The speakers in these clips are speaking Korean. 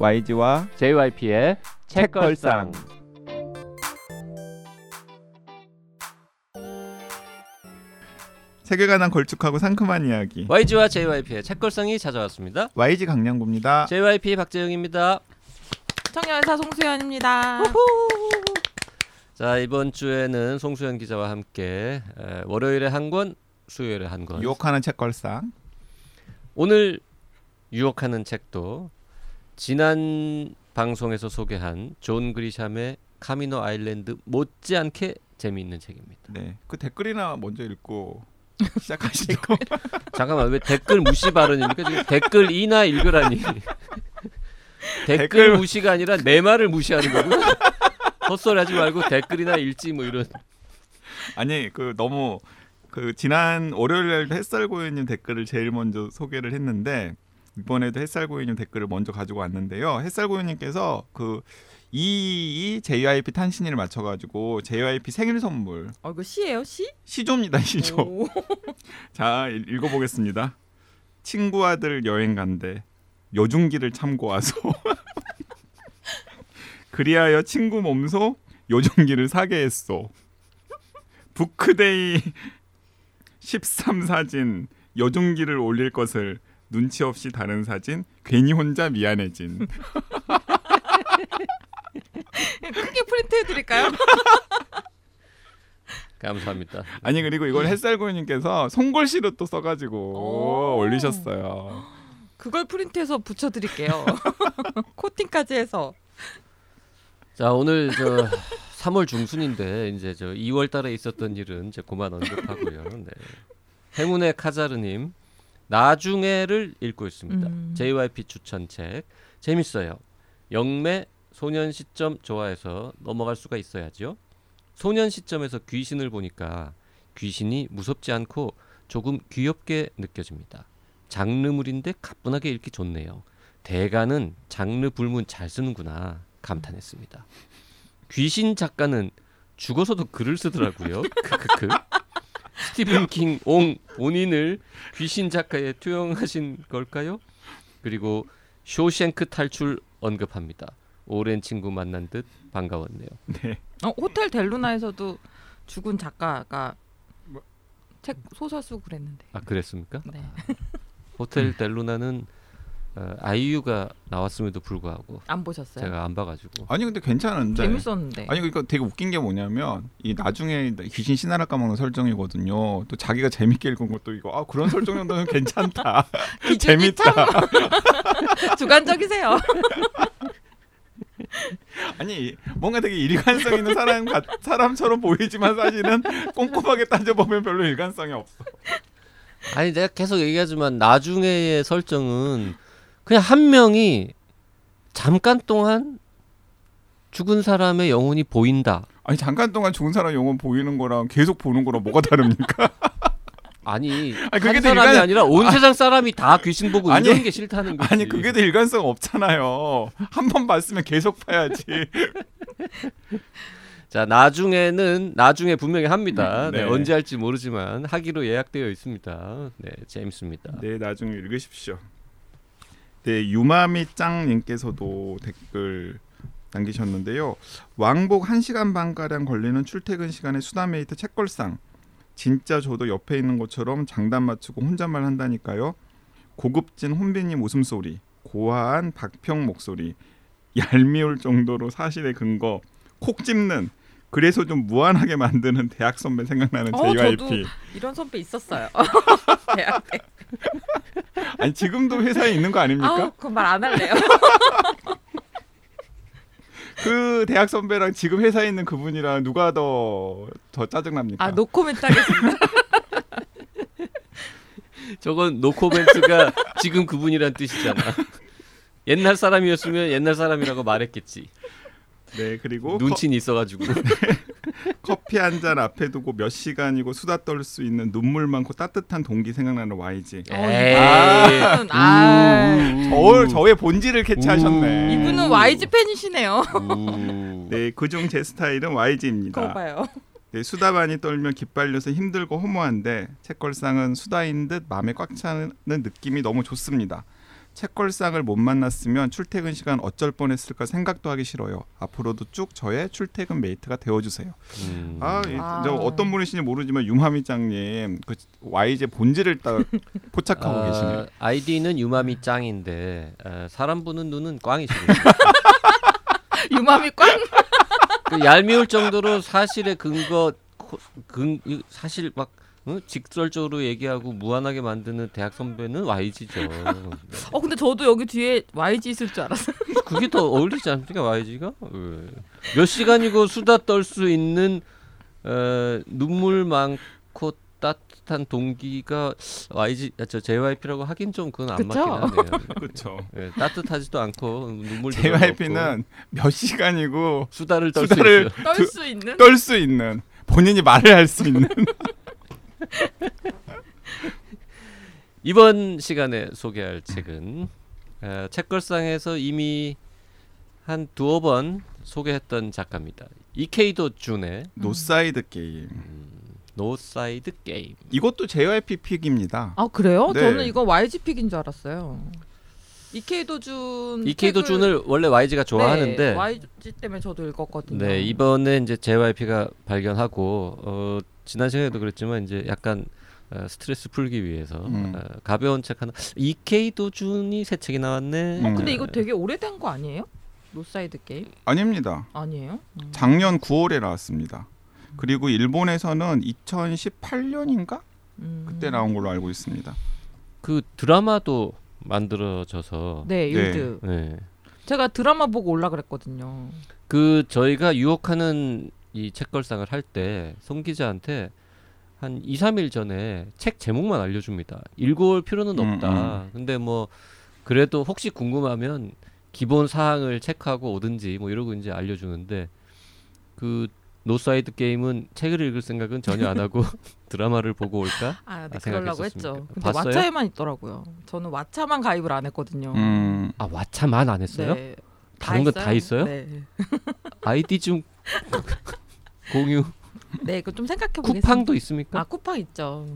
YG와 JYP의 책걸상. 세계관한 걸쭉하고 상큼한 이야기. YG와 JYP의 책걸상이 찾아왔습니다. YG 강량구입니다. JYP 박재영입니다. 청년사 송수연입니다. 자 이번 주에는 송수현 기자와 함께 에, 월요일에 한 권, 수요일에 한 권. 유혹하는 책걸상. 오늘 유혹하는 책도 지난 방송에서 소개한 존 그리샴의 카미노 아일랜드 못지않게 재미있는 책입니다. 네. 그 댓글이나 먼저 읽고 시작하시죠. 잠깐만 왜 댓글 무시 발언입니까? 지금 댓글 이나 읽으라니. 댓글 댓글 무시가 아니라 내 말을 무시하는 거고. 헛소리 하지 말고 댓글이나 읽지 뭐 이런. 아니 그 너무 그 지난 월요일에 햇살고유님 댓글을 제일 먼저 소개를 했는데 이번에도 햇살고유님 댓글을 먼저 가지고 왔는데요. 햇살고유님께서 그이 JYP 탄신일을 맞춰가지고 JYP 생일 선물 어 이거 시예요 시? 시조입니다 시조. 오. 자 읽- 읽어보겠습니다. 친구 아들 여행 간대 요중기를 참고 와서 그리하여 친구 몸소 요중기를 사게 했소. 부크데이 13 사진 요중기를 올릴 것을 눈치 없이 다른 사진 괜히 혼자 미안해진. 크게 프린트 해 드릴까요? 감사합니다. 아니 그리고 이걸 햇살고님께서 손글씨로 또 써가지고 오. 올리셨어요. 그걸 프린트해서 붙여드릴게요. 코팅까지 해서. 자 오늘 저 3월 중순인데 이제 저 2월 달에 있었던 일은 이제 그만 언급하고요. 네. 행운의 카자르님 나중에를 읽고 있습니다. 음. JYP 추천책 재밌어요. 영매 소년 시점 좋아해서 넘어갈 수가 있어야죠. 소년 시점에서 귀신을 보니까 귀신이 무섭지 않고 조금 귀엽게 느껴집니다. 장르물인데 가뿐하게 읽기 좋네요. 대가는 장르 불문 잘 쓰는구나 감탄했습니다. 귀신 작가는 죽어서도 글을 쓰더라고요. 크크크. 스티븐 킹 옹 본인을 귀신 작가에 투영하신 걸까요? 그리고 쇼생크 탈출 언급합니다. 오랜 친구 만난 듯 반가웠네요. 네. 어, 호텔 델루나에서도 죽은 작가가 뭐? 책 소설 쓰고 그랬는데. 아 그랬습니까? 네. 호텔 델루나는 어, 아이유가 나왔음에도 불구하고 안 보셨어요? 제가 안 봐가지고 아니 근데 괜찮은데. 재밌었는데. 아니 그러니까 되게 웃긴 게 뭐냐면 이 나중에 귀신 신하라 까먹는 설정이거든요. 또 자기가 재밌게 읽은 것도 이거 아 그런 설정 정도는 괜찮다. 재밌다. 참 주관적이세요. 아니 뭔가 되게 일관성 있는 사람 같, 사람처럼 보이지만 사실은 꼼꼼하게 따져보면 별로 일관성이 없어. 아니 내가 계속 얘기하지만 나중에의 설정은 그냥 한 명이 잠깐 동안 죽은 사람의 영혼이 보인다. 아니 잠깐 동안 죽은 사람 영혼 보이는 거랑 계속 보는 거랑 뭐가 다릅니까? 아니, 아니, 그게 사람이 일관- 아니라 온 세상 사람이 다 귀신 보고 아니, 이런 게 싫다는 거지. 아니 그게 더 일관성 없잖아요. 한 번 봤으면 계속 봐야지. 자 나중에는 나중에 분명히 합니다. 네, 네. 언제 할지 모르지만 하기로 예약되어 있습니다. 네 재밌습니다. 네 나중에 읽으십시오. 네 유마미 짱님께서도 댓글 남기셨는데요. 왕복 1시간 반 가량 걸리는 출퇴근 시간에 수다메이트 책걸상. 진짜 저도 옆에 있는 것처럼 장단 맞추고 혼잣말 한다니까요. 고급진 혼비님 웃음소리, 고화한 박평 목소리, 얄미울 정도로 사실의 근거, 콕 집는 그래서 좀 무한하게 만드는 대학 선배 생각나는 어, JYP. 저도 이런 선배 있었어요. 대학 때. 아니 지금도 회사에 있는 거 아닙니까? 아, 그건 말 안 할래요. 그 대학 선배랑 지금 회사에 있는 그분이랑 누가 더 더 짜증납니까? 아, 노코멘트 하겠습니다. 저건 노코멘트가 지금 그분이란 뜻이잖아. 옛날 사람이었으면 옛날 사람이라고 말했겠지. 네 그리고 눈치는 있어가지고. 커, 커피 한 잔 앞에 두고 몇 시간이고 수다 떨 수 있는 눈물 많고 따뜻한 동기 생각나는 YG. 에이. 이분은, 아, 저 저의 본질을 캐치하셨네. 이분은 YG 팬이시네요. 우. 네 그중 제 스타일은 YG입니다. 봐요. 네, 수다 많이 떨면 기빨려서 힘들고 허무한데 책걸상은 수다인 듯 마음에 꽉 차는 느낌이 너무 좋습니다. 책걸상을 못 만났으면 출퇴근 시간 어쩔 뻔했을까 생각도 하기 싫어요. 앞으로도 쭉 저의 출퇴근 mate가 되어주세요. 음. 아, 이- 아. 저 어떤 분이신지 모르지만 유마미짱님 그 YG 본질을 딱 포착하고 아, 계시네요. 아이디는 유마미 짱인데 아, 사람 보는 눈은 꽝이시고 유마미 꽝. 그 얄미울 정도로 사실의 근거 코- 근 이- 사실 막 응? 직설적으로 얘기하고 무한하게 만드는 대학 선배는 YG죠. 어 근데 저도 여기 뒤에 YG 있을 줄 알았어요. 그게 더 어울리지 않습니까 YG가? 몇 시간이고 수다 떨 수 있는 어, 눈물 많고 따뜻한 동기가 YG 아, 저 JYP라고 하긴 좀 그건 안 그쵸? 맞긴 하네요. 그렇죠. 예, 따뜻하지도 않고 눈물 JYP는 몇 시간이고 수다를 떨 수 있는. 떨 수 있는 본인이 말을 할 수 있는 이번 시간에 소개할 책은 어, 책걸상에서 이미 한 두어 번 소개했던 작가입니다. 이케이도 준의 노사이드 게임. 노사이드 게임. 이것도 JYP pick입니다. 아 그래요? 네. 저는 이거 YG 픽인 줄 알았어요. 이케이도 준. 이케이도 책을- 준을 원래 YG가 좋아하는데 네, YG 때문에 저도 읽었거든요. 네 이번에 이제 JYP가 발견하고 어, 지난 시간에도 그랬지만 이제 약간 어, 스트레스 풀기 위해서 음. 어, 가벼운 책 하나 이케이도 준이 새 책이 나왔네. 음. 근데 이거 되게 오래된 거 아니에요? 노사이드 게임 아닙니다. 아니에요? 음. 작년 9월에 나왔습니다. 그리고 일본에서는 2018년인가 음. 그때 나온 걸로 알고 있습니다. 그 드라마도 만들어져서 네, 율드. 네. 제가 드라마 보고 올라 그랬거든요. 그 저희가 유혹하는 이 책걸상을 할 때 송 기자한테 한 2, 3일 전에 책 제목만 알려줍니다. 읽어올 필요는 음, 없다. 근데 뭐 그래도 혹시 궁금하면 기본 사항을 체크하고 오든지 뭐 이러고 이제 알려주는데 그 노사이드 게임은 책을 읽을 생각은 전혀 안 하고 드라마를 보고 올까? 아, 네, 아, 그러려고? 했죠. 근데 봤어요? 왓챠에만 있더라고요. 저는 왓챠만 가입을 안 했거든요. 음, 아 왓챠만 안 했어요? 네. 다른 거 다 있어요? 네. 아이디 좀 공유 네, 이거 좀 생각해 보겠습니다. 쿠팡도 있습니까? 아, 쿠팡 있죠.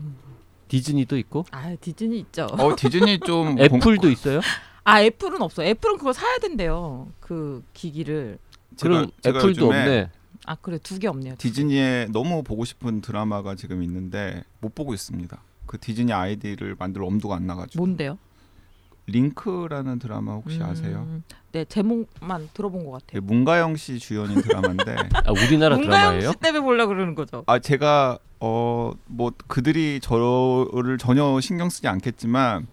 디즈니도 있고 아, 디즈니 있죠. 어 디즈니 좀 애플도 있어요? 아, 애플은 없어. 애플은 그걸 사야 된대요. 그 기기를. 그럼 애플도 요즘에 없네. 아, 그래. 두 개 없네요. 디즈니에 너무 보고 싶은 드라마가 지금 있는데 못 보고 있습니다. 그 디즈니 아이디를 만들 엄두가 안 나가지고 뭔데요? 링크라는 드라마 혹시 아세요? 음, 네, 제목만 들어본 것 네, 같아요. 문가영 씨 주연인 드라마인데 아 우리나라 문가영 드라마예요? 씨 때문에 보려 그러는 거죠. 아 제가 어 뭐 그들이 저를 전혀 신경 쓰지 않겠지만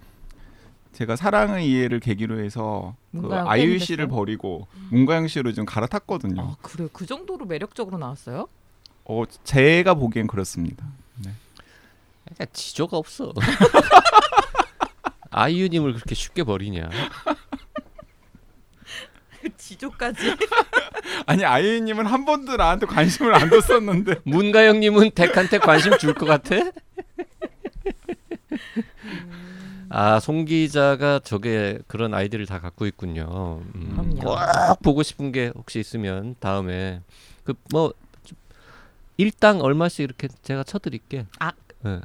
제가 사랑의 이해를 계기로 해서 그 문가영 아이유 씨를? 버리고 문가영 씨로 좀 갈아탔거든요. 아, 그래. 그 정도로 매력적으로 나왔어요? 어 제가 보기엔 그렇습니다. 그러니까 지조가 없어. 아이유님을 그렇게 쉽게 버리냐? 지조까지. 아니 아이유님은 한 번도 나한테 관심을 안 뒀었는데 문가영님은 덱한테 관심 줄 것 같아? 아, 송 기자가 저게 그런 아이디를 다 갖고 있군요. 음. 꼭 보고 싶은 게 혹시 있으면 다음에 그 뭐 일당 얼마씩 이렇게 제가 쳐드릴게. 아. 네.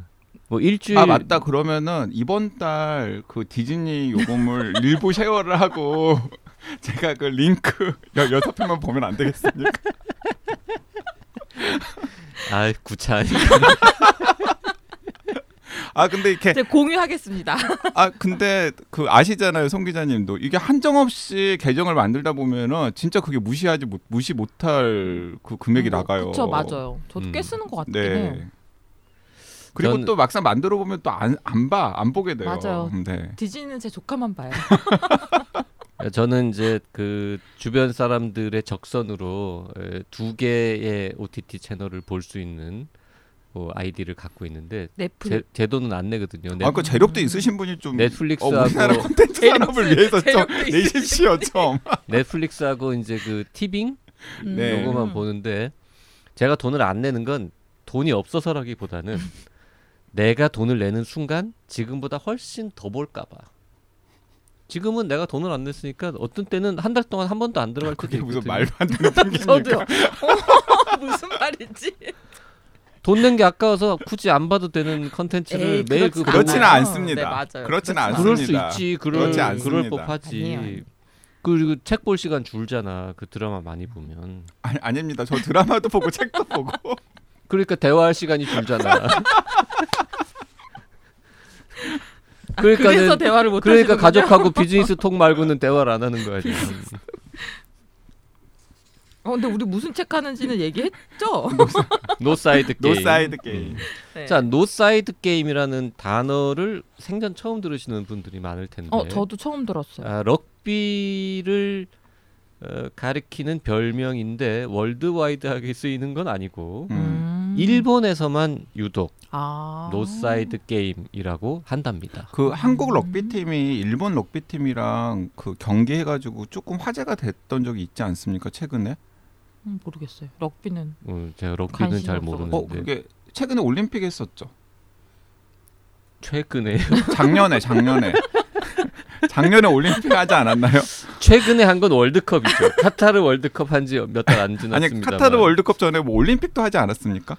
뭐 일주일 아 맞다 그러면은 이번 달 그 디즈니 요금을 일부 쉐어를 하고 제가 그 링크 여, 여섯 편만 보면 안 되겠습니까? 아 구차하니. 아 근데 이렇게 제가 공유하겠습니다. 아 근데 그 아시잖아요 송 기자님도 이게 한정 없이 계정을 만들다 보면은 진짜 그게 무시하지 못 무시 못할 그 금액이 나가요. 그렇죠, 맞아요. 저도 꽤 음. 쓰는 것 같긴 해요. 네. 그리고 전- 또 막상 만들어 보면 또 안 안 봐 안 보게 돼요. 맞아요. 네. 디즈니는 제 조카만 봐요. 저는 이제 그 주변 사람들의 적선으로 에, 두 개의 OTT 채널을 볼 수 있는 뭐 아이디를 갖고 있는데 넷플 제, 제 돈은 안 내거든요. 넷, 아그 재력도 있으신 분이 좀 넷플릭스하고 어, 우리나라 콘텐츠 산업을 위해서 좀 내십시오 좀. 넷플릭스하고 이제 그 티빙 음. 네. 요거만 보는데 제가 돈을 안 내는 건 돈이 없어서라기보다는 내가 돈을 내는 순간 지금보다 훨씬 더 볼까봐. 지금은 내가 돈을 안 냈으니까 어떤 때는 한 달 동안 한 번도 안 들어갈 때도 그게 무슨. 말도 안 되는 핑계입니까? 어, 무슨 말이지? 돈 낸 게 아까워서 굳이 안 봐도 되는 컨텐츠를 에이, 매일 그 그렇지는. 않습니다. 네, 맞아요. 그렇지는 그렇진 그럴 수 않습니다. 있지. 그럴 그렇지 그럴 않습니다. 법하지. 아니에요. 그리고 책 볼 시간 줄잖아. 그 드라마 많이 보면. 아니, 아닙니다. 저 드라마도 보고 책도 보고. 그러니까 대화할 시간이 줄잖아. 아, 그러니까는- 그래서 대화를 못 그러니까. 가족하고 비즈니스 talk 말고는 대화를 안 하는 거야 지금. 어, 근데 우리 무슨 책 하는지는 얘기했죠? 노사이드 게임. 노사이드 게임. 네. 자, 노사이드 게임이라는 단어를 생전 처음 들으시는 분들이 많을 텐데. 어, 저도 처음 들었어요. 아, 럭비를 어, 가리키는 별명인데 worldwide하게 쓰이는 건 아니고 음. 음. 일본에서만 유독 아. 노사이드 게임이라고 한답니다. 그 한국 럭비 팀이 일본 럭비 팀이랑 그 경기해가지고 조금 화제가 됐던 적이 있지 않습니까 최근에? 음, 모르겠어요. 럭비는 어, 제가 럭비는 잘. 모르는데 어 그게 최근에 올림픽 했었죠. 최근에 작년에 작년에 작년에 올림픽 하지 않았나요? 최근에 한 건 월드컵이죠. 카타르 월드컵 한 지 몇 달안 아니 지났습니다. 카타르 월드컵 전에 뭐 올림픽도 하지 않았습니까?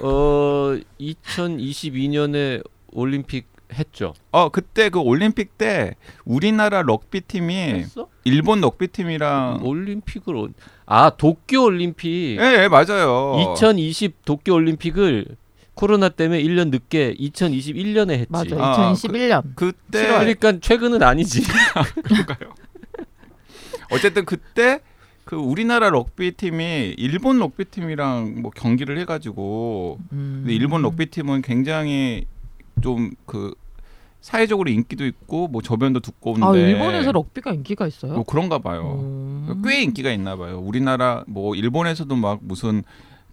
어 2022년에 올림픽 했죠. 어 그때 그 올림픽 때 우리나라 럭비 팀이 했어? 일본 럭비 팀이랑 올림픽을 어- 아 도쿄 올림픽 예, 예 맞아요. 2020 도쿄 올림픽을 코로나 때문에 1년 늦게 2021년에 했지. 맞아. 아, 2021년. 그 때 그러니까 최근은 아니지. 어쨌든 그때 그 우리나라 럭비 팀이 일본 럭비 팀이랑 뭐 경기를 해가지고 음. 근데 일본 럭비 팀은 굉장히 좀 그 사회적으로 인기도 있고 뭐 저변도 두꺼운데 아, 일본에서 럭비가 인기가 있어요? 뭐 그런가 봐요. 음. 꽤 인기가 있나 봐요. 우리나라 뭐 일본에서도 막 무슨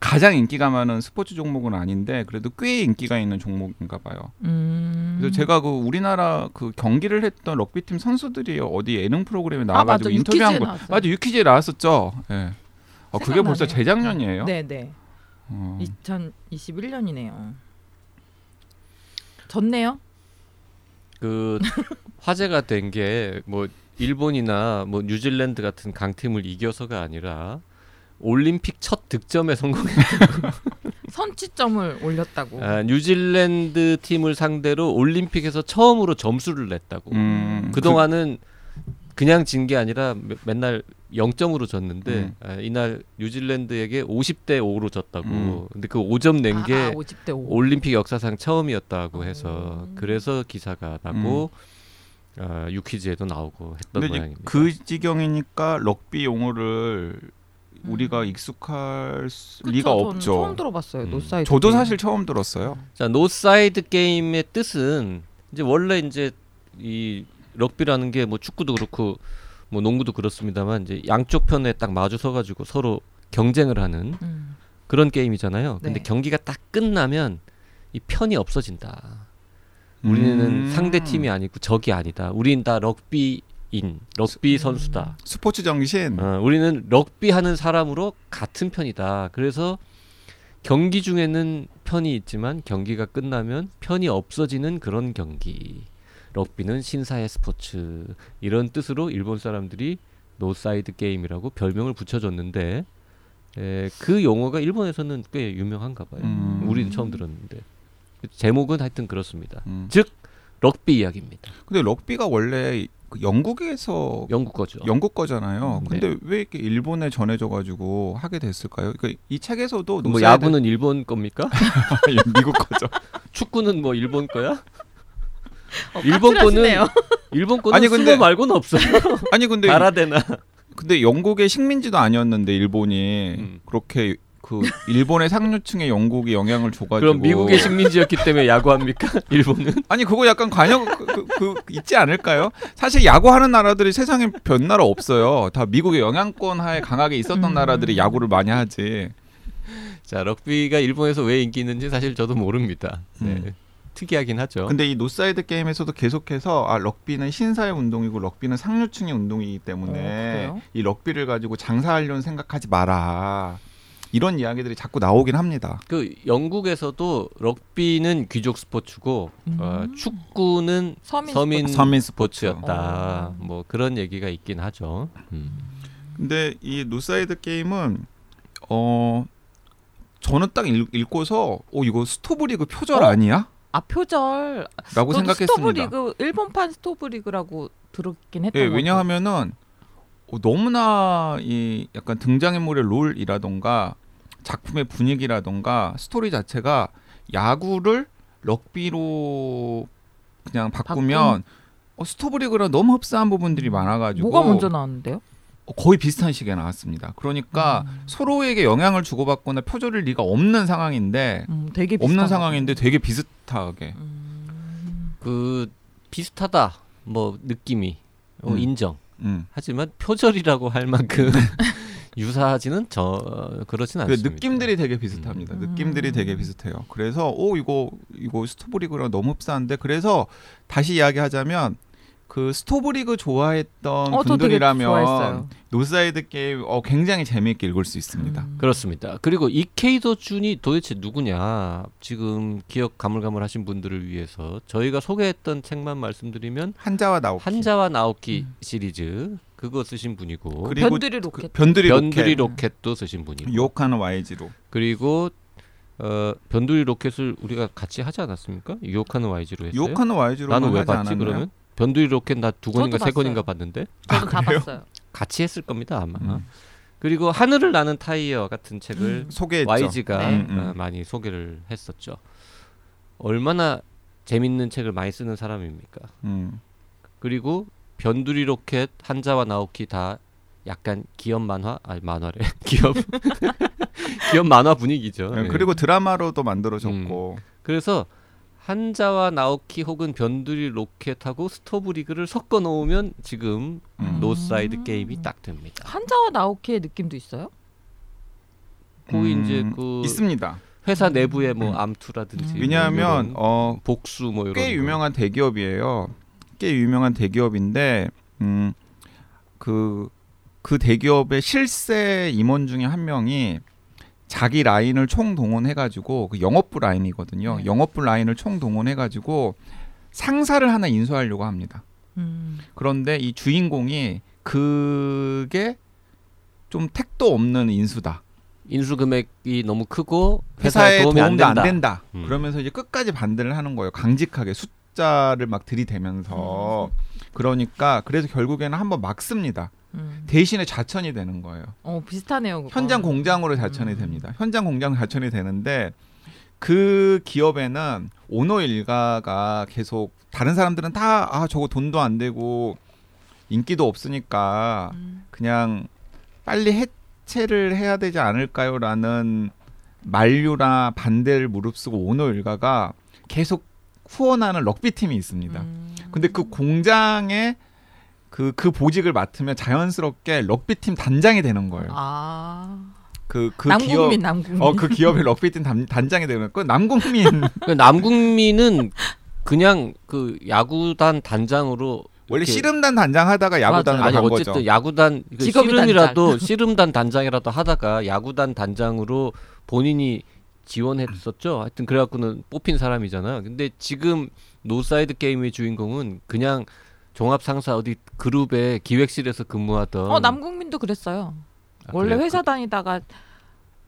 가장 인기가 많은 스포츠 종목은 아닌데 그래도 꽤 인기가 있는 종목인가 봐요. 음. 그래서 제가 그 우리나라 그 경기를 했던 럭비 팀 선수들이 어디 예능 프로그램에 아, 나와가지고 맞아. 인터뷰한 거 나왔어요. 맞아 유퀴즈에 나왔었죠. 예. 어, 그게 벌써. 재작년이에요. 네, 네. 어. 2021년이네요. 졌네요. 그 화제가 된 게 뭐 일본이나 뭐 뉴질랜드 같은 강팀을 이겨서가 아니라 올림픽 첫 득점에 성공했. 선취점을 올렸다고. 아, 뉴질랜드 팀을 상대로 올림픽에서 처음으로 점수를 냈다고. 음, 그 동안은 그 냥 진 게 아니라 매- 맨날 0점으로 졌는데 음. 아, 이날 뉴질랜드에게 50대 5로 졌다고. 음. 근데 그 5점 낸게 아, 50대 5. 올림픽 역사상 처음이었다고 해서 음. 그래서 기사가 나고 아, 유퀴즈에도 나오고 했던 모양입니다. 그 지경이니까 럭비 용어를 우리가 음. 익숙할 수- 그쵸, 리가 저는 없죠. 처음 들어봤어요. 음. 노사이드. 저도 게임. 사실 처음 들었어요. 자, 노사이드 게임의 뜻은 이제 원래 이제 이 럭비라는 게 뭐 축구도 그렇고 뭐 농구도 그렇습니다만 이제 양쪽 편에 딱 마주 서 가지고 서로 경쟁을 하는 음. 그런 게임이잖아요. 근데 네. 경기가 딱 끝나면 이 편이 없어진다. 우리는 음. 상대 팀이 아니고 적이 아니다. 우린 다 럭비 인, 럭비 음. 선수다. 스포츠 정신. 어, 우리는 럭비 하는 사람으로 같은 편이다. 그래서 경기 중에는 편이 있지만 경기가 끝나면 편이 없어지는 그런 경기. 럭비는 신사의 스포츠 이런 뜻으로 일본 사람들이 노사이드 게임이라고 별명을 붙여줬는데 에, 그 용어가 일본에서는 꽤 유명한가 봐요. 음. 우리는 처음 들었는데 제목은 하여튼 그렇습니다. 음. 즉 럭비 이야기입니다. 근데 럭비가 원래 그 영국에서 영국 거죠. 영국 거잖아요. 음, 근데 왜 이렇게 일본에 전해져 가지고 하게 됐을까요? 그러니까 이 책에서도 뭐 야구는 일본 겁니까? 미국 거죠. 축구는 뭐 일본 거야? 어, 일본 까칠하시네요. 일본 거는 아니, 근데- 말고는 없어. 아니 근데 가라데나. 근데 영국의 식민지도 아니었는데 일본이 음. 그렇게 그 일본의 상류층에 영국이 영향을 줘가지고 그럼 미국의 식민지였기 때문에 야구합니까? 일본은? 아니 그거 약간 관여 그, 그, 그 있지 않을까요? 사실 야구하는 나라들이 세상에 몇 나라 없어요. 다 미국의 영향권 하에 강하게 있었던 음. 나라들이 야구를 많이 하지. 자, 럭비가 일본에서 왜 인기 있는지 사실 저도 모릅니다. 네. 음. 특이하긴 하죠. 근데 이 노사이드 게임에서도 계속해서 아 럭비는 신사의 운동이고 럭비는 상류층의 운동이기 어, 때문에 그래요? 이 럭비를 가지고 장사하려는 생각하지 마라. 이런 이야기들이 자꾸 나오긴 합니다. 그 영국에서도 럭비는 귀족 스포츠고 음. 어, 축구는 서민, 서민, 서민 스포츠. 스포츠였다. 어. 뭐 그런 얘기가 있긴 하죠. 음. 근데 이 노사이드 게임은 어 저는 딱 읽, 읽고서 어 이거 스토브리그 표절 어? 아니야? 아 표절. 라고 생각했습니다. 스토브리그 일본판 스토브리그라고 들었긴 했던 예. 왜냐하면은 어, 너무나 이 약간 등장인물의 role이라던가 작품의 분위기라던가 스토리 자체가 야구를 럭비로 그냥 바꾸면 어, 스토브리그랑 너무 흡사한 부분들이 많아가지고 뭐가 먼저 나왔는데요? 어, 거의 비슷한 시기에 나왔습니다. 그러니까 음. 서로에게 영향을 주고받거나 표절일 리가 없는 상황인데 음, 되게 없는 상황인데 되게 비슷하게 음. 그 비슷하다 뭐 느낌이 어, 음. 인정. 음. 하지만 표절이라고 할 만큼 유사하지는 저 그렇진 그 않습니다. 느낌들이 되게 비슷합니다. 음. 느낌들이 되게 비슷해요. 그래서 오 이거 이거 스토브리그랑 너무 흡사한데 그래서 다시 이야기하자면 그 스토브리그 좋아했던 어, 분들이라면. 노사이드 게임 어, 굉장히 재미있게 읽을 수 있습니다. 음. 그렇습니다. 그리고 이케이도 준이 도대체 누구냐? 지금 기억 가물가물하신 분들을 위해서 저희가 소개했던 책만 말씀드리면 한자와 나오키 한자와 나오키 음. 시리즈 그거 쓰신 분이고 그리고 변두리 그 로켓. 변두리 변두리 로켓 로켓도 쓰신 분이고 유혹하는 YG로 그리고 어, 변두리 로켓을 우리가 같이 하지 않았습니까? 유혹하는 YG로 했어요. 유혹하는 YG로 나는 왜 봤지 않았나요? 그러면? 변두리 로켓 나 두 권인가 세 권인가. 봤는데 저도 다? 봤어요. 같이 했을 겁니다 아마. 음. 그리고 하늘을 나는 타이어 같은 책을 음. 소개했죠. YG가 네. 음, 음. 어, 많이 소개를 했었죠. 얼마나 재밌는 책을 많이 쓰는 사람입니까? 음. 그리고 변두리 로켓, 한자와 나오키 다 약간 기업 만화, 아니 만화래, 기업 기업 만화 분위기죠. 네, 예. 그리고 드라마로도 만들어졌고 그래서 한자와 나오키 혹은 변두리 로켓하고 스토브리그를 섞어 놓으면 지금 음. 노사이드 게임이 딱 됩니다. 한자와 나오키의 느낌도 있어요? 거기 음, 이제 그 있습니다. 회사 내부에 뭐 음. 암투라든지 음. 뭐 왜냐하면 이런 어, 복수 뭐 이런 꽤 거. 유명한 대기업이에요. 꽤 유명한 대기업인데 음, 그, 그 대기업의 실세 임원 중에 한 명이 자기 라인을 총 동원해가지고 그 영업부 라인이거든요. 네. 영업부 라인을 총 동원해가지고 상사를 하나 인수하려고 합니다. 음. 그런데 이 주인공이 그게 좀 택도 없는 인수다. 인수 금액이 너무 크고 회사에, 회사에 도움이 안 도움도 안 된다. 된다. 음. 그러면서 이제 끝까지 반대를 하는 거예요. 강직하게 숫자를 막 들이대면서 그러니까 그래서 결국에는 한번 막습니다. 음. 대신에 자천이 되는 거예요. 어 비슷하네요. 그거. 현장 공장으로 자천이 음. 됩니다. 현장 공장 자천이 되는데 그 기업에는 오너 일가가 계속 다른 사람들은 다 아 저거 돈도 안 되고 인기도 없으니까 음. 그냥 빨리 해체를 해야 되지 않을까요라는 만류나 반대를 무릅쓰고 오너 일가가 계속 후원하는 럭비 팀이 있습니다. 음. 근데 그 공장에 그, 그 보직을 맡으면 자연스럽게 럭비 팀 단장이 되는 거예요. 아 그, 그 남국민 기업, 남국민. 어, 그 기업의 럭비 팀 단, 단장이 되는 거. 그 남국민. 그 남국민은 그냥 그 야구단 단장으로 원래 씨름단 단장 하다가 야구단으로 아니 간 어쨌든 거죠. 야구단 그 직업이 씨름이라도 씨름단 단장이라도 하다가 야구단 단장으로 본인이 지원했었죠. 하여튼 그래갖고는 뽑힌 사람이잖아. 근데 지금 노사이드 게임의 주인공은 그냥 종합 상사 어디 그룹의 기획실에서 근무하던 어 남궁민도 그랬어요. 아, 원래 그래요? 회사 다니다가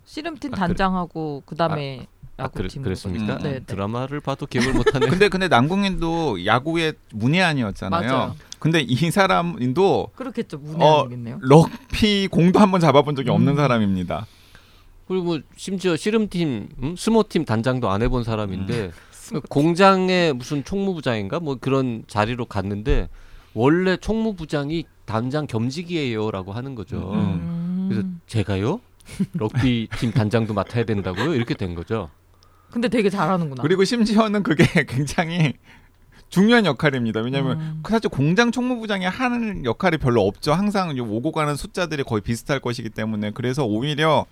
씨름팀 아, 그래. 단장하고 그다음에 아, 그래, 야구팀 그랬습니까? 음, 네, 네. 드라마를 봐도 기억을 못하네. 근데 근데 남궁민도 야구의 문외한이었잖아요. 맞아요. 근데 이 사람도 그렇겠죠. 어, 문외한이겠네요. 럭비 공도 한번 잡아본 적이 없는 음. 사람입니다. 그리고 뭐 심지어 씨름팀, 음? 스모팀 단장도 안 해본 사람인데 음. 그 공장에 무슨 총무부장인가 뭐 그런 자리로 갔는데 원래 총무부장이 단장 겸직이에요라고 하는 거죠. 음. 그래서 제가요? 럭비 팀 단장도 맡아야 된다고요? 이렇게 된 거죠. 근데 되게 잘하는구나. 그리고 심지어는 그게 굉장히 중요한 역할입니다. 왜냐하면 음. 사실 공장 총무부장이 하는 역할이 별로 없죠. 항상 요 오고 가는 숫자들이 거의 비슷할 것이기 때문에 그래서 오히려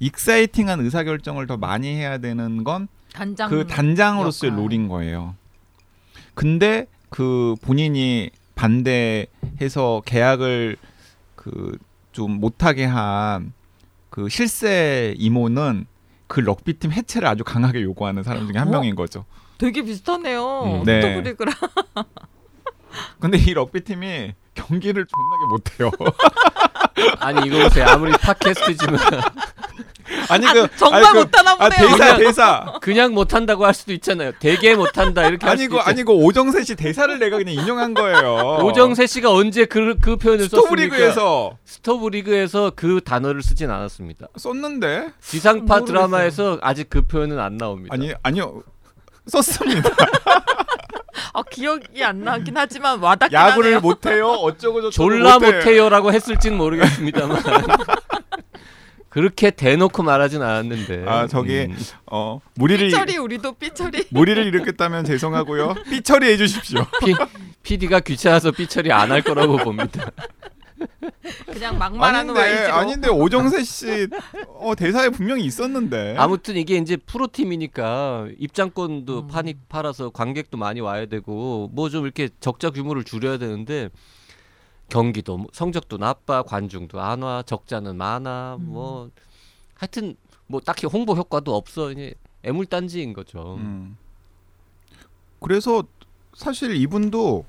exciting한 의사결정을 더 많이 해야 되는 건 단장 그 단장으로서의 역할. role인 거예요. 근데 그 본인이 반대해서 계약을 그 좀 못하게 한 그 실세 임원은 그 럭비팀 해체를 아주 강하게 요구하는 사람 중에 한 어? 명인 거죠. 되게 비슷하네요. 음. 네. 스토브리그랑 근데 이 럭비 팀이 경기를 존나게 못해요. 아니 이거 보세요. 아무리 팟캐스트지만 아니 그 정말 아니, 그, 못하나 아 보네요. 대사 대사 그냥 못한다고 할 수도 있잖아요. 되게 못한다 이렇게 할 수도 아니고 있잖아요. 아니고 오정세 씨 대사를 내가 그냥 인용한 거예요. 오정세 씨가 언제 그, 그 표현을 썼습니까? 스토브리그에서 스토브리그에서 그 단어를 쓰진 않았습니다. 썼는데 지상파 모르겠어요. 드라마에서 아직 그 표현은 안 나옵니다. 아니 아니요 썼습니다. 아, 기억이 안 나긴 하지만 와닿긴 야구를 하네요. 못해요. 어쩌고 저쩌고 졸라 못해. 못해요라고 했을지는 모르겠습니다만 그렇게 대놓고 말하진 않았는데. 아 저기 음. 어 무리를 삐처리 우리도 삐처리. 무리를 일으켰다면 죄송하고요. 삐처리 해 주십시오. P, PD가 귀찮아서 삐처리 안 할 거라고 봅니다. 그냥 막말하는 아닌데 와이즈로. 아닌데 오정세 씨 어, 대사에 분명히 있었는데. 아무튼 이게 이제 프로팀이니까 입장권도 음. 파니 팔아서 관객도 많이 와야 되고 뭐 좀 이렇게 적자 규모를 줄여야 되는데 경기도 뭐 성적도 나빠 관중도 안 와 적자는 많아 음. 뭐 하여튼 뭐 딱히 홍보 효과도 없어 이제 애물단지인 거죠. 음. 그래서 사실 이분도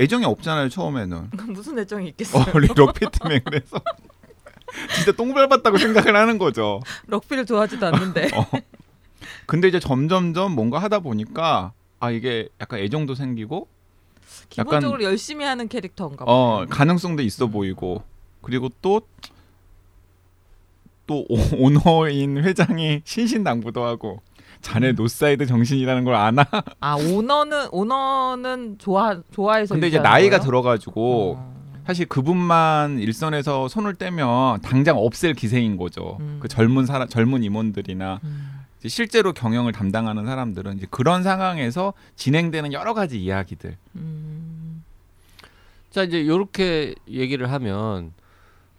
애정이 없잖아요 처음에는. 무슨 애정이 어, 있겠어요. 우리 럭피트맨 그래서 진짜 똥 밟았다고 생각을 하는 거죠. 럭비를 좋아하지도 않는데. 어. 근데 이제 점점점 뭔가 하다 보니까 아 이게 약간 애정도 생기고 기본적으로 열심히 하는 캐릭터인가 봐. 어 가능성도 있어 보이고 그리고 또또 오너인 회장이 신신당부도 하고 자네 노사이드 정신이라는 걸 아나? 아 오너는 오너는 좋아 좋아해서. 근데 이제 나이가 거예요? 들어가지고 어. 사실 그분만 일선에서 손을 떼면 당장 없앨 기세인 거죠. 음. 그 젊은 사람 젊은 임원들이나 음. 이제 실제로 경영을 담당하는 사람들은 이제 그런 상황에서 진행되는 여러 가지 이야기들. 음. 자 이제 요렇게 얘기를 하면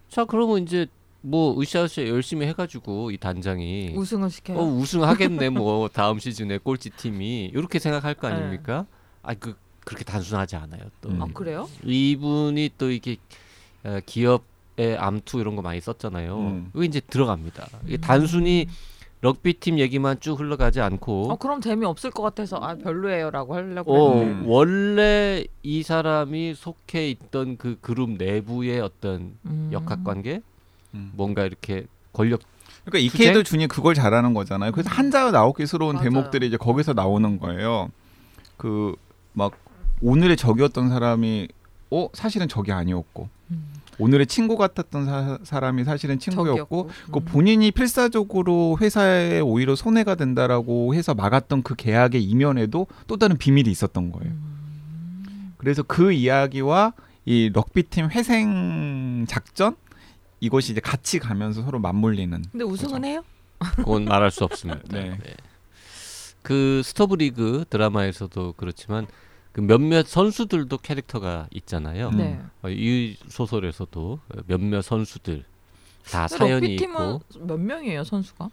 자 그러면 이제 뭐 으쌰으쌰 열심히 해가지고 이 단장이 우승을 시켜요. 어 우승하겠네 뭐 다음 시즌에 꼴찌 팀이 이렇게 생각할 거 아닙니까? 아그 그렇게 단순하지 않아요. 또 음. 아 그래요? 이분이 또 이게 어, 기업의 암투 이런 거 많이 썼잖아요. 음. 이거 이제 들어갑니다. 이게 음. 단순히 럭비 팀 얘기만 쭉 흘러가지 않고 어 그럼 재미 없을 것 같아서 아 별로예요라고 하려고 어, 했는데. 음. 원래 이 사람이 속해 있던 그 그룹 내부의 어떤 음. 역학 관계 음. 뭔가 이렇게 권력 그러니까? 이케이도 준이 그걸 잘하는 거잖아요. 그래서 한자가 나오기스러운 맞아요. 대목들이 이제 거기서 나오는 거예요. 그 막 오늘의 적이었던 사람이 어 사실은 적이 아니었고 음. 오늘의 친구 같았던 사, 사람이 사실은 친구였고. 그 음. 본인이 필사적으로 회사에 오히려 손해가 된다라고 해서 막았던 그 계약의 이면에도 또 다른 비밀이 있었던 거예요. 음. 그래서 그 이야기와 이 럭비팀 회생 작전 이것이 이제 같이 가면서 서로 맞물리는. 근데 우승은 해요? 그건 말할 수 없습니다. 네. 그 스토브리그 드라마에서도 그렇지만 그 몇몇 선수들도 캐릭터가 있잖아요. 음. 네. 어, 이 소설에서도 몇몇 선수들 다 사연이 럭비팀은 있고 몇 명이에요 선수가?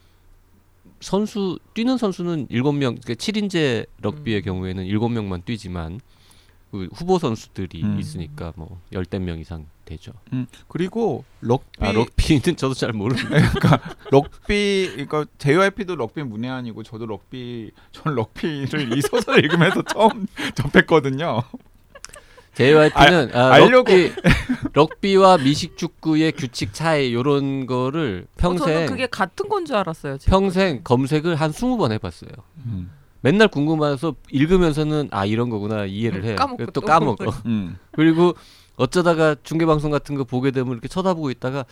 선수 뛰는 선수는 일곱 명, 그러니까 7인제 럭비의 음. 경우에는 일곱 명만 뛰지만 그 후보 선수들이 음. 있으니까 뭐 열댓 명 이상 되죠. 음, 그리고 럭비 아 럭비는 저도 잘 모르는데 그러니까 럭비 그러니까 JYP도 럭비 문외한이고 저도 럭비 전 럭비를 이 소설 읽으면서 처음 접했거든요. JYP는 아, 알려고. 럭비, 럭비와 미식축구의 규칙 차이 요런 거를 어, 저는 평생 그게 같은 건 줄 알았어요. 지금. 평생 검색을 한 20번 해봤어요. 음. 맨날 궁금해서 읽으면서는 아 이런 거구나 이해를 해. 까먹고 또 또 까먹어. 음. 그리고 어쩌다가 중계 방송 같은 거 보게 되면 이렇게 쳐다보고 있다가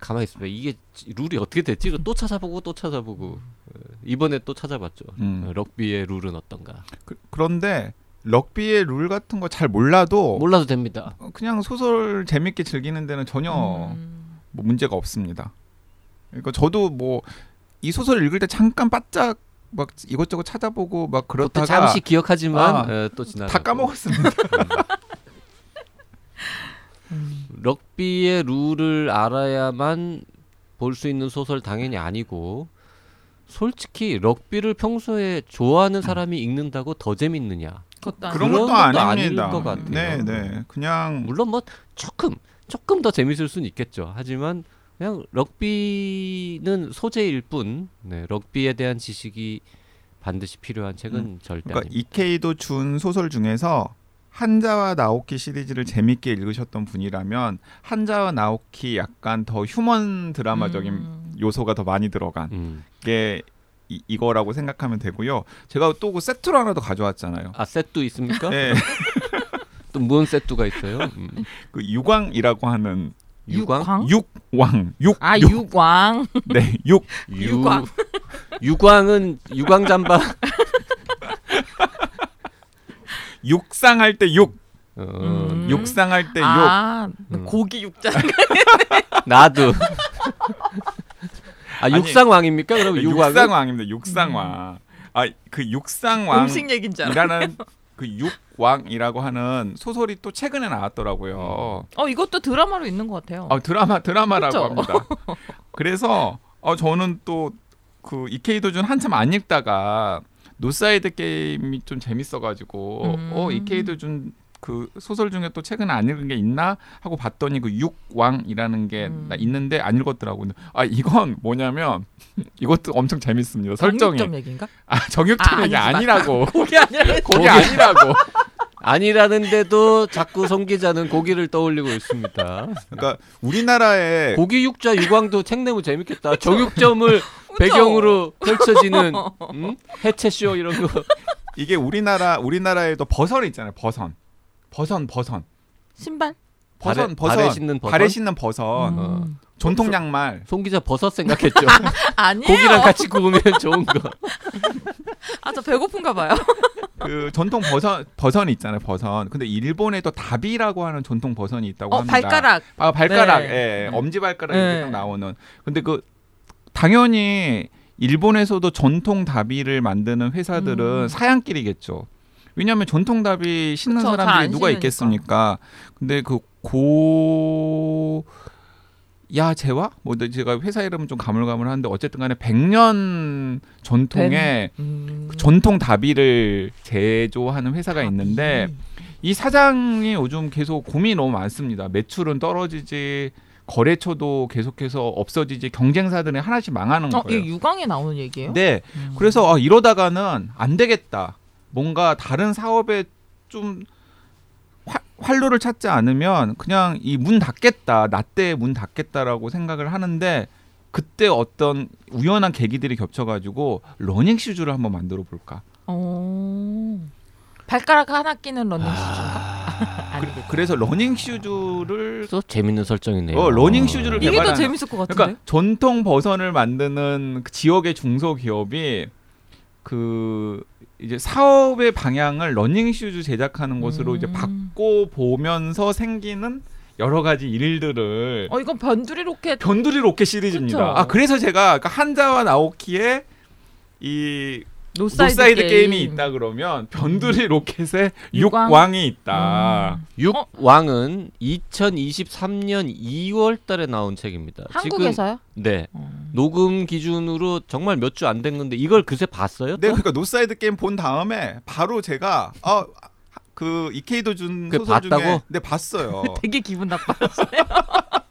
가만히 있으면 이게 룰이 어떻게 됐지? 또 찾아보고 또 찾아보고 어, 이번에 또 찾아봤죠. 음. 어, 럭비의 룰은 어떤가? 그, 그런데 럭비의 룰 같은 거 잘 몰라도 몰라도 됩니다. 어, 그냥 소설 재밌게 즐기는 데는 전혀 음. 뭐 문제가 없습니다. 그러니까 저도 뭐 이 소설 읽을 때 잠깐 바짝 막 이것저것 찾아보고 막 그렇다가 잠시 기억하지만 아, 어, 또 지나. 다 까먹었습니다. 음. 럭비의 룰을 알아야만 볼 수 있는 소설 당연히 아니고 솔직히 럭비를 평소에 좋아하는 사람이 읽는다고 더 재밌느냐? 그런 것도 것도 아닙니다. 아닐 것 같아요. 네, 네. 그냥 물론 뭐 조금 조금 더 재밌을 수는 있겠죠. 하지만 그냥 럭비는 소재일 뿐, 네, 럭비에 대한 지식이 반드시 필요한 책은 절대 그러니까 아닙니다. 이케이도 준 소설 중에서 한자와 나오키 시리즈를 재밌게 읽으셨던 분이라면 한자와 나오키 약간 더 휴먼 드라마적인 음. 요소가 더 많이 들어간 음. 게 이, 이거라고 생각하면 되고요. 제가 또 그 세트로 하나 더 가져왔잖아요. 아 세트 있습니까? 네, 또 무슨 세트가 있어요? 음. 그 유광이라고 하는 유광? 육왕 육 아 육, 유광. 네, 육 유- 유광. 유광은 유광 잠바. 육상할 때 육, 어, 음. 육상할 때 육. 아 음. 고기 육자. 나도. 아 육상왕입니까? 그럼 유광은? 육상왕입니다. 육상왕. 아그 육상왕 음식 얘긴 줄 알아. 이라는 그 육왕이라고 하는 소설이 또 최근에 나왔더라고요. 어 이것도 드라마로 있는 것 같아요. 아 드라마 드라마라고 그쵸? 합니다. 그래서 어 저는 또 그 이케이도준 한참 안 읽다가 노사이드 게임이 좀 재밌어가지고 음. 어 이케이도준 그 소설 중에 또 최근에 안 읽은 게 있나 하고 봤더니 그 육왕이라는 게 음. 나 있는데 안 읽었더라고요. 아 이건 뭐냐면 이것도 엄청 재밌습니다. 설정이 정육점 얘기인가? 아 정육점 아, 얘기 아니지, 아니라고 고기 아니라 거기 아니라고. 아니라는데도 자꾸 송 기자는 고기를 떠올리고 있습니다. 그러니까 우리나라에 고기 육자 유광도 책 내면 재밌겠다. 정육점을 배경으로 펼쳐지는 음? 해체 쇼 이런 거. 이게 우리나라 우리나라에도 버선 있잖아요. 버선, 버선, 버선, 신발. 버선, 발에- 버선, 발에 신는 버선? 발에 신는 버선, 음. 전통 양말. 송 기자 버섯 생각했죠. 아니에요. 고기랑 같이 구우면 좋은 거. 아 저 배고픈가 봐요. 그 전통 버선 버선이 있잖아요. 버선. 근데 일본에도 다비라고 하는 전통 버선이 있다고 어 합니다. 발가락. 아 발가락, 네. 예, 엄지 발가락 네. 이렇게 딱 나오는. 근데 그 당연히 일본에서도 전통 다비를 만드는 회사들은 음. 사양길이겠죠. 왜냐하면 전통 다비 신는 그쵸, 사람들이 누가 신으니까. 있겠습니까? 근데 그 고 야제와 뭐 제가 회사 이름은 좀 가물가물한데 어쨌든 간에 100년 전통의 음. 전통 다비를 제조하는 회사가 있는데 이 사장이 요즘 계속 고민이 너무 많습니다. 매출은 떨어지지 거래처도 계속해서 없어지지 경쟁사들이 하나씩 망하는 어, 거예요. 이게 육왕에 나오는 얘기예요? 네. 음. 그래서 아, 이러다가는 안 되겠다. 뭔가 다른 사업에 좀 화- 활로를 찾지 않으면 그냥 이 문 닫겠다. 나 때 문 닫겠다라고 생각을 하는데 그때 어떤 우연한 계기들이 겹쳐가지고 러닝 슈즈를 한번 만들어 볼까. 어. 발가락 하나 끼는 러닝 슈즈인가? 아, 아니겠죠. 그래서 러닝 슈즈를 또 재밌는 설정이네요. 어, 러닝 슈즈를 이게 더 재밌을 것 같은데. 그러니까 전통 버선을 만드는 그 지역의 중소기업이 그 이제 사업의 방향을 러닝 슈즈 제작하는 것으로 이제 음. 바꿔 보면서 생기는 여러 가지 일들을 어 이건 변두리 로켓. 변두리 로켓 시리즈입니다. 그쵸. 아 그래서 제가 그 한자와 나오키의 이 노사이드, 노사이드 게임. 게임 이 있다 그러면 변두리 로켓에 육왕? 육왕이 있다. 음. 육왕은 2023년 2월 달에 나온 책입니다. 한국에서요? 지금 네. 어. 녹음 기준으로 정말 몇 주안된 건데 이걸 그새 봤어요? 네, 또? 그러니까 노사이드 게임 본 다음에 바로 제가 아, 그 이케이도 준 그 소설 중에 봤다고? 네 봤어요. 되게 기분 나빠.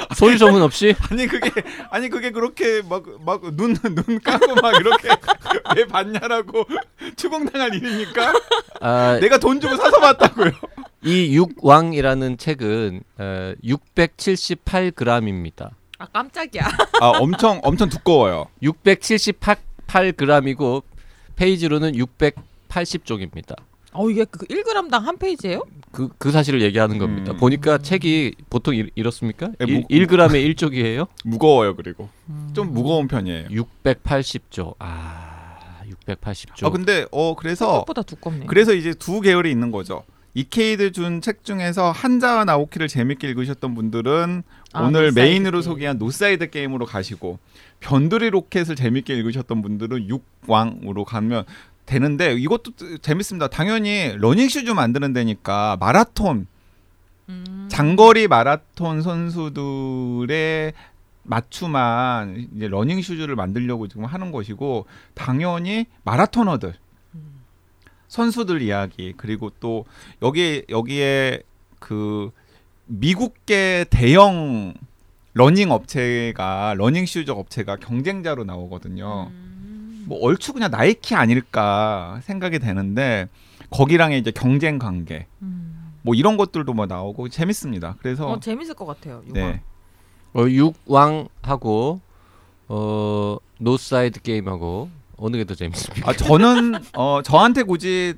소유 소문 없이 아니 그게 아니 그게 그렇게 막 막 눈 눈 까고 막 이렇게 왜 봤냐라고 추궁당할 일입니까? 아, 내가 돈 주고 사서 봤다고요. 이 육왕이라는 책은 어, 678g입니다. 아 깜짝이야. 아 엄청 엄청 두꺼워요. 678g이고 페이지로는 680쪽입니다. 어 이게 그 1g당 한 페이지예요? 그, 그 사실을 얘기하는 겁니다. 음. 보니까 책이 보통 이, 이렇습니까? 네, 일 무- 1g에 1쪽이에요? 무거워요 그리고 음. 좀 무거운 편이에요. 680쪽. 아, 680쪽. 아 근데 어 그래서 생각보다 두껍네. 그래서 이제 두 계열이 있는 거죠. 이케이도 준 책 중에서 한자와 나오키를 재밌게 읽으셨던 분들은 아, 오늘 노사이드 메인으로 게임. 소개한 노사이드 게임으로 가시고 변두리 로켓을 재밌게 읽으셨던 분들은 육왕으로 가면 되는데 이것도 뜨- 재밌습니다. 당연히 러닝 슈즈 만드는 데니까 마라톤 음. 장거리 마라톤 선수들의 맞춤한 이제 러닝 슈즈를 만들려고 지금 하는 것이고 당연히 마라토너들 음. 선수들 이야기 그리고 또 여기 여기에 그 미국계 대형 러닝 업체가 러닝 슈즈 업체가 경쟁자로 나오거든요. 음. 뭐 얼추 그냥 나이키 아닐까 생각이 되는데 거기랑의 이제 경쟁 관계 음. 뭐 이런 것들도 뭐 나오고 재밌습니다. 그래서 어 재밌을 것 같아요. 이거. 네. 어, 육왕하고 어 노사이드 게임하고 어느 게 더 재밌습니까? 아 저는 어 저한테 굳이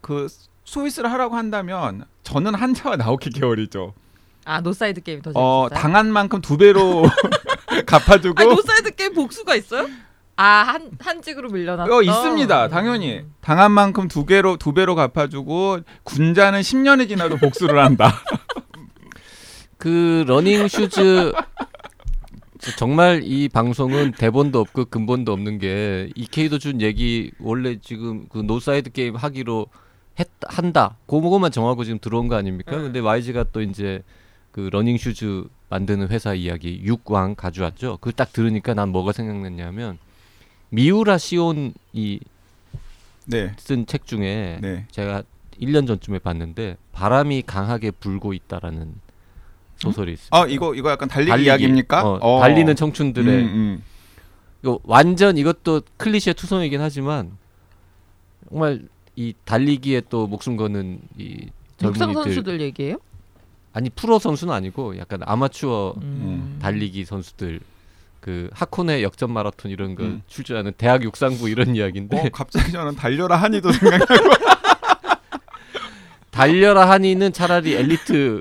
그 choice를 하라고 한다면 저는 한자와 나오키 계열이죠. 아 노사이드 게임이 더 재밌어요. 어 당한 만큼 두 배로 갚아주고 아니 노사이드 게임 복수가 있어요? 아한 한직으로 밀려났어. 어 있습니다. 당연히 당한 만큼 두 배로 두 배로 갚아주고 군자는 10년이 지나도 복수를 한다. 그 러닝 슈즈 정말 이 방송은 대본도 없고 근본도 없는 게 이케이도 준 얘기 원래 지금 그 노사이드 게임 하기로 했 한다. 그거만 정하고 지금 들어온 거 아닙니까? 네. 근데 YG가 또 이제 그 러닝 슈즈 만드는 회사 이야기 육왕 가져왔죠. 그 딱 들으니까 난 뭐가 생각났냐면 미우라 시온이 네, 쓴 책 중에 네. 제가 1년 전쯤에 봤는데 바람이 강하게 불고 있다라는 소설이 있습니다. 아 이거 이거 약간 달리기, 이야기입니까? 어, 어. 달리는 청춘들의 음, 음. 이거 완전 이것도 클리셰 투성이긴 하지만 정말 이 달리기에 또 목숨 거는 이 육상 젊은이들 선수들 얘기예요? 아니 프로 선수는 아니고 약간 아마추어 음. 달리기 선수들 그 하코네 역전 마라톤 이런 거 음. 출전하는 대학 육상부 이런 이야기인데 어 갑자기 저는 달려라 한이도 생각나고 달려라 한이는 차라리 엘리트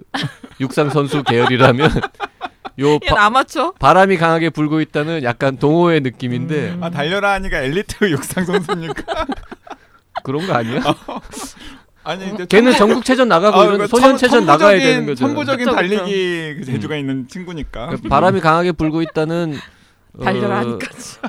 육상 선수 계열이라면 요얘 바, 아마추어? 바람이 강하게 불고 있다는 약간 동호회 느낌인데 음. 아 달려라 한이가 엘리트 육상 선수입니까? 그런 거 아니야? 아니 이제 걔는 전국체전 나가고 아, 이런 그러니까 소년체전 선- 나가야 되는 거죠. 선부적인 그쵸, 달리기 그 재주가 있는 친구니까. 그러니까 바람이 강하게 불고 있다는 달려라 어, 하니까지.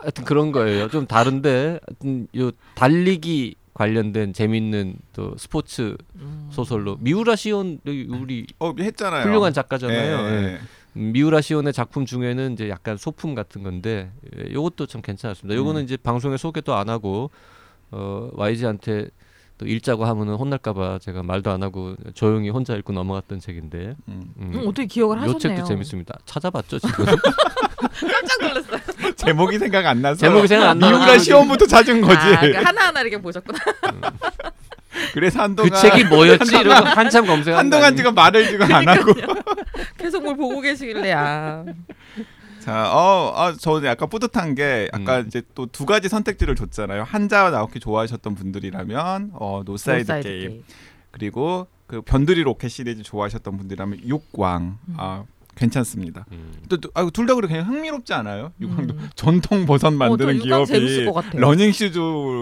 하여튼 그런 거예요. 좀 다른데 하여튼 요 달리기 관련된 재밌는 또 스포츠 음. 소설로 미우라 시온 우리 어 했잖아요. 훌륭한 작가잖아요. 예, 예. 예. 음, 미우라 시온의 작품 중에는 이제 약간 소품 같은 건데 예, 요것도 참 괜찮았습니다. 요거는 음. 이제 방송에 소개도 안 하고 어, YG한테 또 읽자고 하면은 혼날까봐 제가 말도 안 하고 조용히 혼자 읽고 넘어갔던 책인데 음. 음, 음, 어떻게 기억을 요 하셨네요. 책도 재밌습니다. 찾아봤죠 지금. 깜짝 놀랐어요. 제목이 생각 안 나서 제목이 생각 안 나서 미우라 시험부터 찾은 거지. 아, 그 하나하나 이렇게 보셨구나. 그래서 그 한동안 책이 뭐였지? 이러고 한참 검색한 한동안 지금 말을 지금 안 하고. 계속 뭘 보고 계시길래 아. 자, 어, 아, 저는 약간 뿌듯한 게 아까 음. 이제 또 두 가지 선택지를 줬잖아요. 한자와 나오키 좋아하셨던 분들이라면 어, 노사이드, 노사이드 게임. 그리고 그 변두리 로켓 시리즈 좋아하셨던 분들이라면 육왕. 아, 괜찮습니다. 음. 또 둘 다 그렇게 그냥 흥미롭지 않아요? 육왕도 음. 전통 버선 만드는 어, 저 육왕 재밌을 기업이. 러닝 슈즈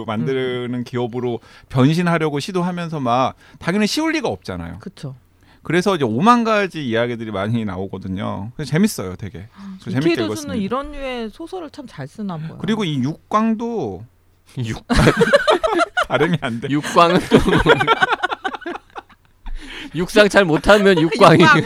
만드는 기업으로 변신하려고 시도하면서 막 당연히 쉬울 리가 없잖아요. 그쵸. 그래서 이제 오만 가지 이야기들이 많이 나오거든요. 그래서 재밌어요, 되게. 저 재밌게 이케이도스는 읽었습니다. 이런 류의 소설을 참 잘 쓰나 봐요. 그리고 이 육광도 육 발음이 안 돼. 육광은 또 육상 잘 못하면 육광이 육광.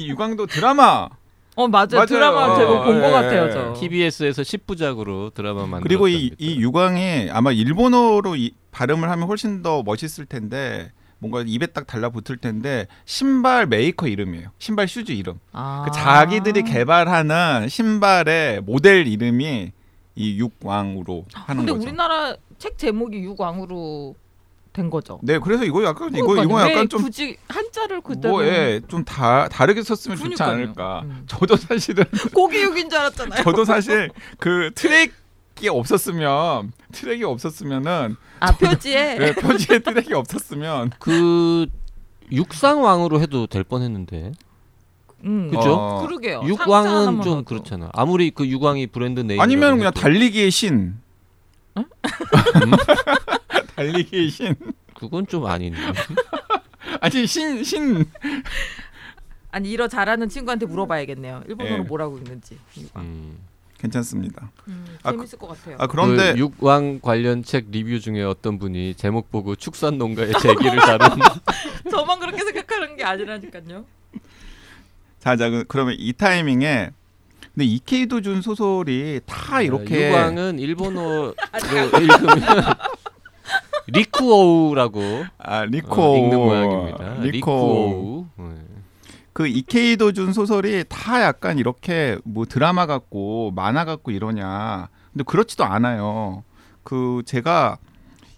이 육광도 드라마 어 맞아요. 맞아요. 드라마 어, 제목 본것 예, 같아요. 예. 저. TBS에서 10부작으로 드라마 만들었다. 그리고 이, 이 유광이 아마 일본어로 이, 발음을 하면 훨씬 더 멋있을 텐데 뭔가 입에 딱 달라붙을 텐데 신발 메이커 이름이에요. 신발 슈즈 이름. 아. 그 자기들이 개발하는 신발의 모델 이름이 이 육왕으로 하는 근데 거죠. 우리나라 책 제목이 육왕으로 된 거죠. 네, 그래서 이거 약간 이거 그러니까요. 이거 왜 약간 좀 굳이 한자를 그대로 뭐, 예, 좀 다, 다르게 썼으면 좋지 그러니까요. 않을까. 음. 저도 사실은 고기육인 줄 알았잖아요. 저도 사실 그 트랙 이 없었으면 트랙이 없었으면은 아 표지에 네, 표지에 트랙이 없었으면 그 육상왕으로 해도 될 뻔했는데 음. 그죠? 어, 그러게요. 육왕은 좀 하죠. 그렇잖아. 아무리 그 육왕이 브랜드 네임 아니면 그냥 달리기의 신. 음? 달리기의 신. 그건 좀 아닌데. 아니 신 신. 아니 이러 잘하는 친구한테 물어봐야겠네요. 일본어로 예. 뭐라고 읽는지. 음. 괜찮습니다. 음, 아, 재밌을 것 같아요. 아 그런데 그 육왕 관련 책 리뷰 중에 어떤 분이 제목 보고 축산 농가의 재기를 다룬 저만 그렇게 생각하는 게 아니라니까요. 자, 자 그- 그러면 이 타이밍에 근데 이케이도 준 소설이 다 이렇게 육왕은 일본어로 읽으면 리쿠오우라고 아 리코 어, 읽는 모양입니다. 리코 리쿠오우. 네. 그 이케이도 준 소설이 다 약간 이렇게 뭐 드라마 같고 만화 같고 이러냐. 근데 그렇지도 않아요. 그 제가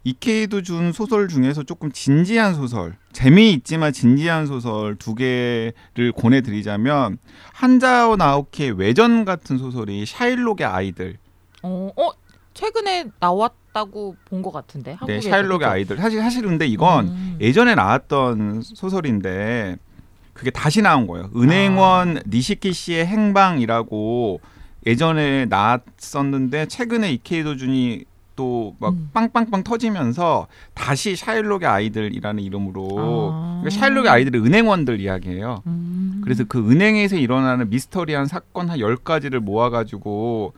이케이도 준 소설 중에서 조금 진지한 소설, 재미있지만 진지한 소설 두 개를 권해드리자면 한자오 나오키의 외전 같은 소설이 샤일록의 아이들. 어, 어 최근에 나왔 다고 본 것 같은데 네, 샤일록의? 아이들. 사실 사실 근데 이건 음. 예전에 나왔던 소설인데 그게 다시 나온 거예요. 은행원 아. 니시키 씨의 행방이라고 예전에 나왔었는데 최근에 이케이도 준이 또막 음. 빵빵빵 터지면서 다시 샤일록의 아이들이라는 이름으로 아. 그러니까 샤일록의 아이들은 은행원들 이야기예요. 음. 그래서 그 은행에서 일어나는 미스터리한 사건 한 열가지를 모아가지고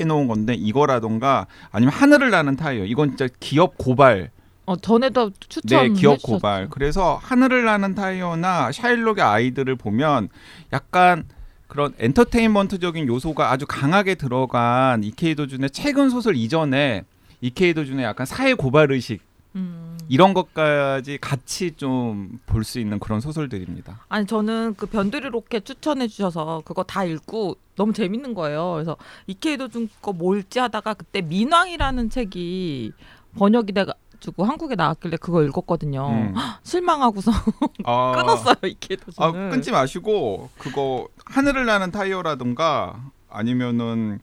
해놓은 건데 이거라던가 아니면 하늘을 나는 타이어. 이건 진짜 기업 고발. 어 전에도 추천 네, 기업 고발. 그래서 하늘을 나는 타이어나 샤일록의 아이들을 보면 약간 그런 엔터테인먼트적인 요소가 아주 강하게 들어간 이케이도 준의 최근 소설 이전에 이케이도 준의 약간 사회 고발 의식 음. 이런 것까지 같이 좀 볼 수 있는 그런 소설들입니다. 아니 저는 그 변두리 로켓 추천해 주셔서 그거 다 읽고 너무 재밌는 거예요. 그래서 이케이도 준거 뭘지 하다가 그때 민왕이라는 책이 번역이 돼가지고 한국에 나왔길래 그거 읽었거든요. 음. 실망하고서 아, 끊었어요 이케이도 아, 준을. 끊지 마시고 그거 하늘을 나는 타이어라든가 아니면은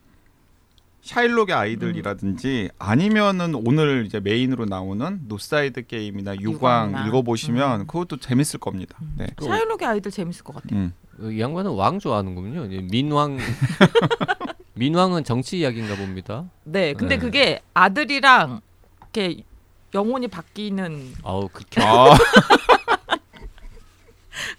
샤일록의 아이들이라든지 아니면은 오늘 이제 메인으로 나오는 노사이드 게임이나 육왕 육왕이나. 읽어보시면 음. 그것도 재밌을 겁니다. 네. 샤일록의 아이들 재밌을 것 같아요. 음. 어, 이 양반은 왕 좋아하는군요. 민왕 민왕은 정치 이야기인가 봅니다. 네, 근데 네. 그게 아들이랑 이렇게 영혼이 바뀌는 아우 그렇게 아,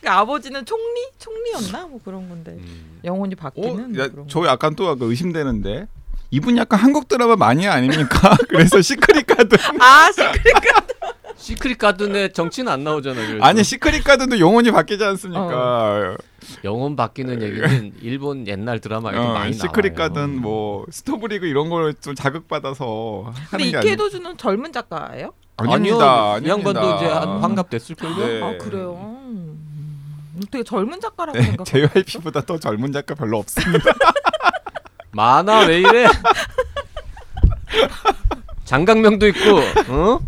그 아버지는 총리 총리였나 뭐 그런 건데 음. 영혼이 어, 바뀌는 야, 그런 저 약간 또 의심되는데 이분 약간 한국 드라마 마니아 아닙니까? 그래서 시크릿 가든 거. 아 시크릿 시크릿 가든에 정치는 안 나오잖아요. 그래서. 아니 시크릿 가든도 영혼이 바뀌지 않습니까? 영혼 바뀌는 얘기는 일본 옛날 드라마에도 어, 많이 시크릿 나와요. 가든 뭐 스토브리그 이런 걸 좀 자극받아서 근데 하는 게 이케이도 주는 젊은 작가예요? 아닙니다. 아니요, 이 양반도 아닙니다. 이제 한 환갑 됐을 걸요. 네. 아 그래요. 음, 되게 젊은 작가라고 네, 생각. JYP보다 더 젊은 작가 별로 없습니다. 만화 왜 이래? 장강명도 있고, 어?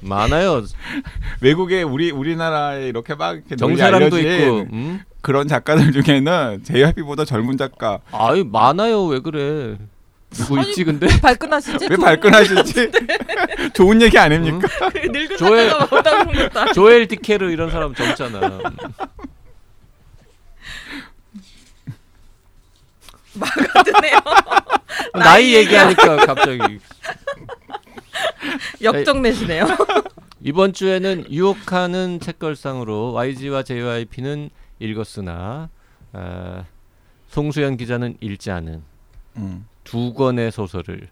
많아요. 외국에 우리 우리나라에 이렇게 막 이렇게 알려진 있고, 음? 그런 작가들 중에는 JYP보다 젊은 작가 아유 많아요. 왜 그래? 누구 아니, 있지 근데? 발끈하시지? 왜 발끈하시지? 좋은 얘기 아닙니까? 늙은 조엘- 작가가 없다고 그런다. 조엘 디케르 이런 사람 젊잖아. 막아드네요. 나이 얘기하니까 갑자기 역정 내시네요. 이번 주에는 유혹하는 책걸상으로 YG와 JYP는 읽었으나 아, 송수연 기자는 읽지 않은 음. 두 권의 소설을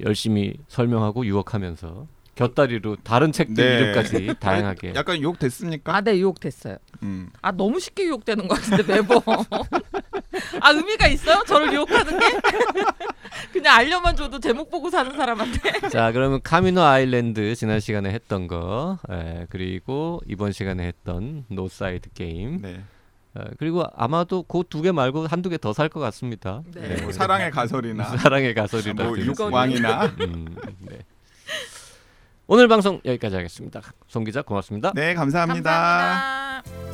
열심히 설명하고 유혹하면서 곁다리로 다른 책들 네. 이름까지 다양하게 약간 유혹 됐습니까? 아, 네 유혹됐어요. 음. 아 너무 쉽게 유혹되는 것 같은데 매번. 아 의미가 있어요? 저를 유혹하는 게? 그냥 알려만 줘도 제목 보고 사는 사람한테. 자 그러면 카미노 아일랜드 지난 시간에 했던 거 에, 그리고 이번 시간에 했던 노사이드 게임 네. 에, 그리고 아마도 그 두 개 말고 한두 개 더 살 것 같습니다. 네. 뭐 사랑의 가설이나 사랑의 가설이라든지 뭐 육왕이나 음, 네. 오늘 방송 여기까지 하겠습니다. 송 기자 고맙습니다. 네 감사합니다. 감사합니다.